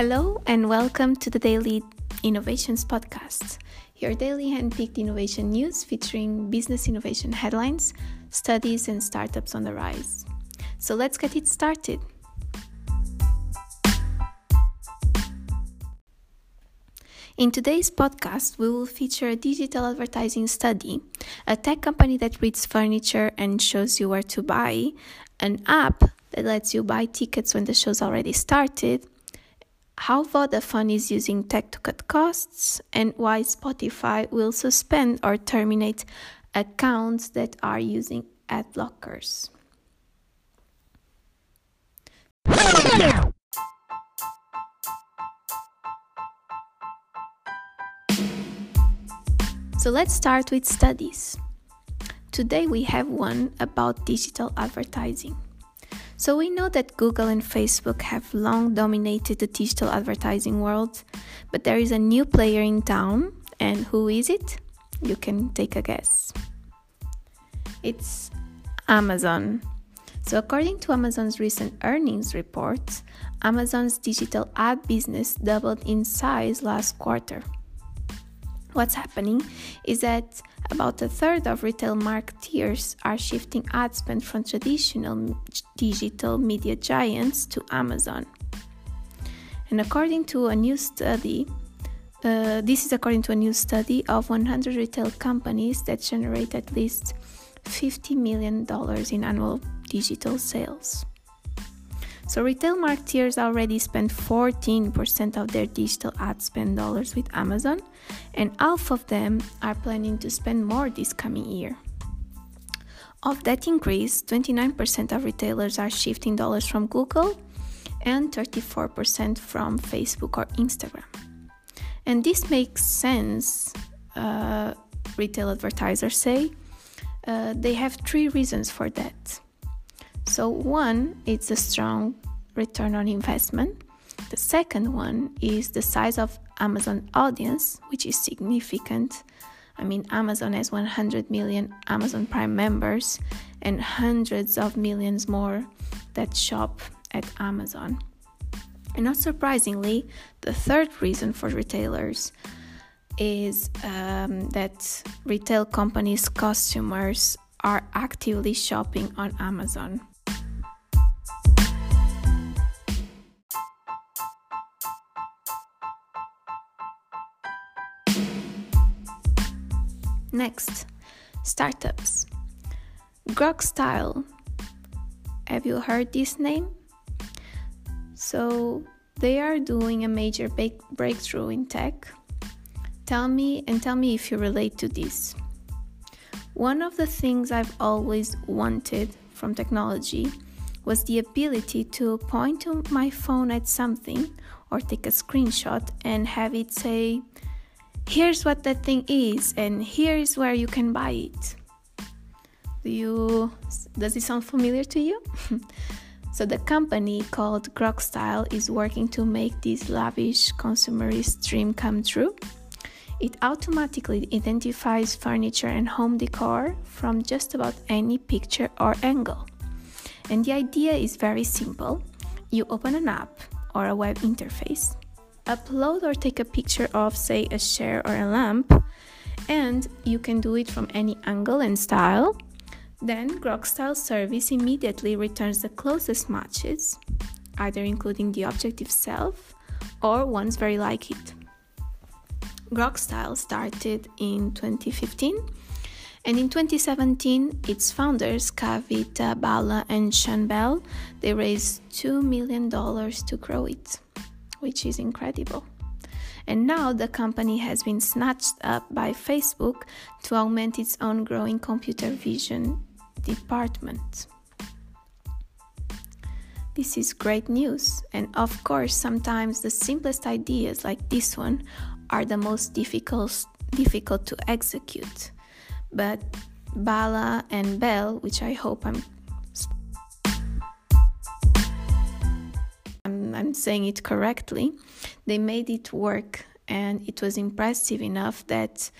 Hello, and welcome to the Daily Innovations Podcast, your daily handpicked innovation news featuring business innovation headlines, studies, and startups on the rise. So let's get it started. In today's podcast, we will feature a digital advertising study, a tech company that reads furniture and shows you where to buy, an app that lets you buy tickets when the show's already started, how Vodafone is using tech to cut costs, and why Spotify will suspend or terminate accounts that are using ad blockers. So let's start with studies. Today we have one about digital advertising. So we know that Google and Facebook have long dominated the digital advertising world, but there is a new player in town, and who is it? You can take a guess. It's Amazon. So, according to Amazon's recent earnings report, Amazon's digital ad business doubled in size last quarter. What's happening is that about a third of retail marketeers are shifting ad spend from traditional digital media giants to Amazon. And according to a new study, uh, this is according to a new study of 100 retail companies that generate at least $50 million in annual digital sales. So, retail marketeers already spend 14% of their digital ad spend dollars with Amazon, and half of them are planning to spend more this coming year. Of that increase, 29% of retailers are shifting dollars from Google and 34% from Facebook or Instagram. And this makes sense, uh, retail advertisers say. Uh, they have three reasons for that. So, one, it's a strong return on investment. The second one is the size of Amazon audience, which is significant. I mean, Amazon has 100 million Amazon Prime members and hundreds of millions more that shop at Amazon. And not surprisingly, the third reason for retailers is um, that retail companies' customers are actively shopping on Amazon. Next, startups. GrokStyle. Have you heard this name? So, they are doing a major breakthrough in tech. Tell me and tell me if you relate to this. One of the things I've always wanted from technology was the ability to point my phone at something or take a screenshot and have it say, here's what that thing is and here's where you can buy it. Do you does it sound familiar to you? So the company called GrokStyle is working to make this lavish consumerist dream come true. It automatically identifies furniture and home decor from just about any picture or angle. And the idea is very simple. You open an app or a web interface upload or take a picture of, say, a chair or a lamp, and you can do it from any angle and style. Then GrokStyle service immediately returns the closest matches, either including the object itself or ones very like it. GrokStyle started in 2015 and in 2017 its founders Kavita Bala and Sean Bell they raised 2 million dollars to grow it which is incredible. And now the company has been snatched up by Facebook to augment its own growing computer vision department. This is great news, and of course, sometimes the simplest ideas like this one are the most difficult, difficult to execute. But Bala and Bell, which I hope I'm I'm saying it correctly, they made it work and it was impressive enough that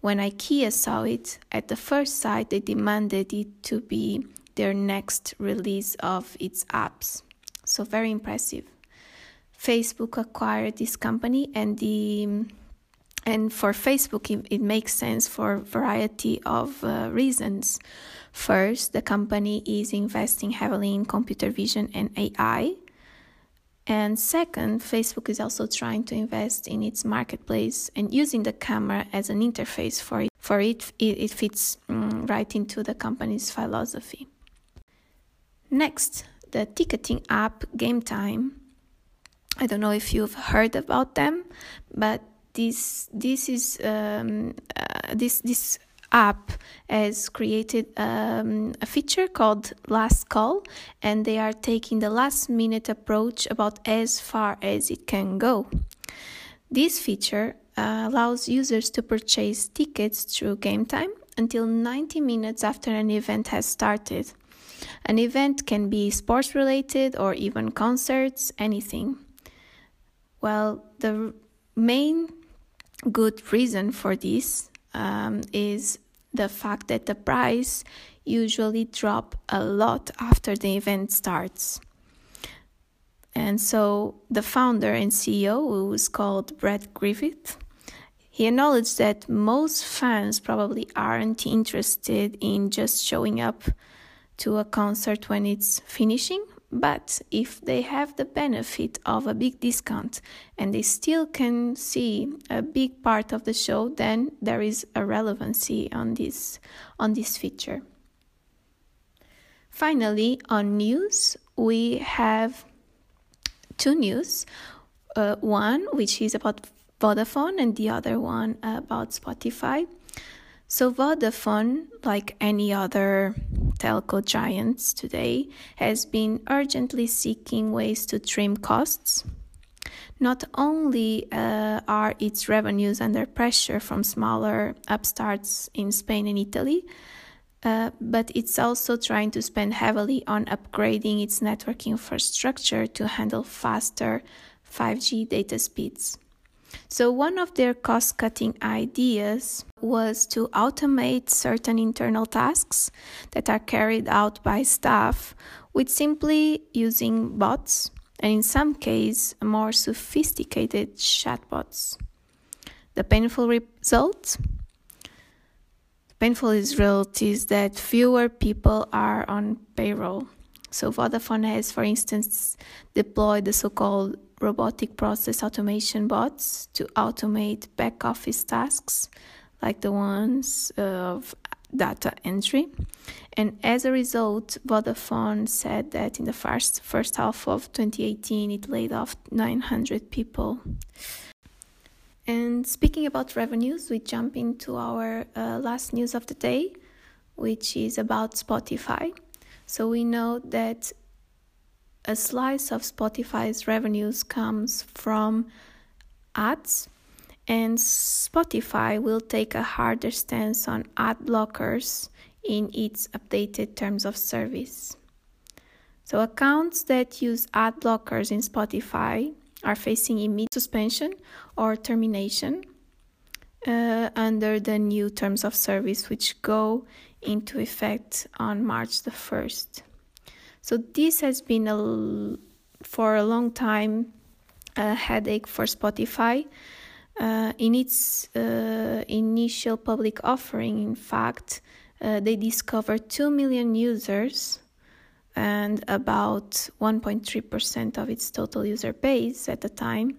when IKEA saw it at the first sight, they demanded it to be their next release of its apps. So, very impressive. Facebook acquired this company, and the and for Facebook, it, it makes sense for a variety of uh, reasons. First, the company is investing heavily in computer vision and AI. And second, Facebook is also trying to invest in its marketplace and using the camera as an interface for it. For it, it, it fits um, right into the company's philosophy. Next, the ticketing app Game Time. I don't know if you've heard about them, but this this is um, uh, this this app has created um, a feature called last call and they are taking the last minute approach about as far as it can go. This feature uh, allows users to purchase tickets through game time until 90 minutes after an event has started. An event can be sports related or even concerts anything. Well the main good reason for this um, is the fact that the price usually drop a lot after the event starts. And so the founder and CEO, who is called Brett Griffith, he acknowledged that most fans probably aren't interested in just showing up to a concert when it's finishing, but if they have the benefit of a big discount and they still can see a big part of the show, then there is a relevancy on this on this feature. Finally, on news, we have two news. Uh, one which is about Vodafone and the other one about Spotify. So Vodafone, like any other telco giants today, has been urgently seeking ways to trim costs. Not only uh, are its revenues under pressure from smaller upstarts in Spain and Italy, uh, but it's also trying to spend heavily on upgrading its network infrastructure to handle faster 5G data speeds. So, one of their cost cutting ideas was to automate certain internal tasks that are carried out by staff with simply using bots and, in some cases, more sophisticated chatbots. The painful result? The painful result is that fewer people are on payroll. So, Vodafone has, for instance, deployed the so called robotic process automation bots to automate back office tasks like the ones of data entry. And as a result, Vodafone said that in the first first half of 2018 it laid off 900 people. And speaking about revenues, we jump into our uh, last news of the day, which is about Spotify. So we know that a slice of Spotify's revenues comes from ads, and Spotify will take a harder stance on ad blockers in its updated terms of service. So, accounts that use ad blockers in Spotify are facing immediate suspension or termination uh, under the new terms of service, which go into effect on March the 1st. So this has been a, for a long time a headache for Spotify. Uh, in its uh, initial public offering, in fact, uh, they discovered 2 million users and about 1.3% of its total user base at the time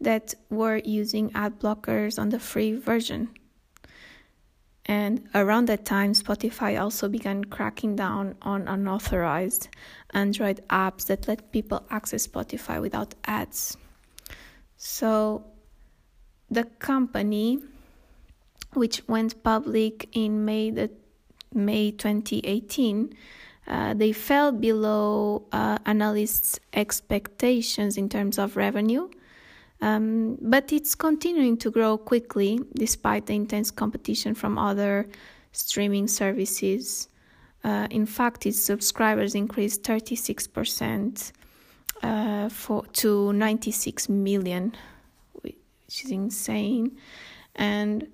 that were using ad blockers on the free version. And around that time, Spotify also began cracking down on unauthorized Android apps that let people access Spotify without ads. So, the company, which went public in May the May 2018, uh, they fell below uh, analysts' expectations in terms of revenue um, but it's continuing to grow quickly despite the intense competition from other streaming services. Uh, in fact, its subscribers increased 36% uh, for, to 96 million, which is insane. And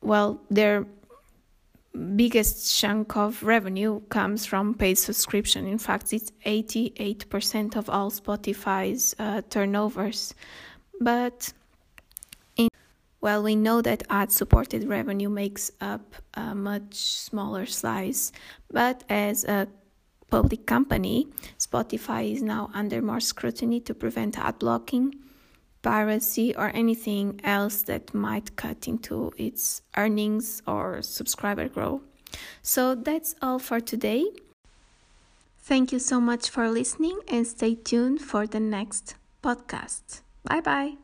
well, their biggest chunk of revenue comes from paid subscription. In fact, it's 88% of all Spotify's uh, turnovers. But in, well, we know that ad supported revenue makes up a much smaller slice, but as a public company, Spotify is now under more scrutiny to prevent ad blocking, piracy, or anything else that might cut into its earnings or subscriber growth. So that's all for today. Thank you so much for listening and stay tuned for the next podcast. Bye bye.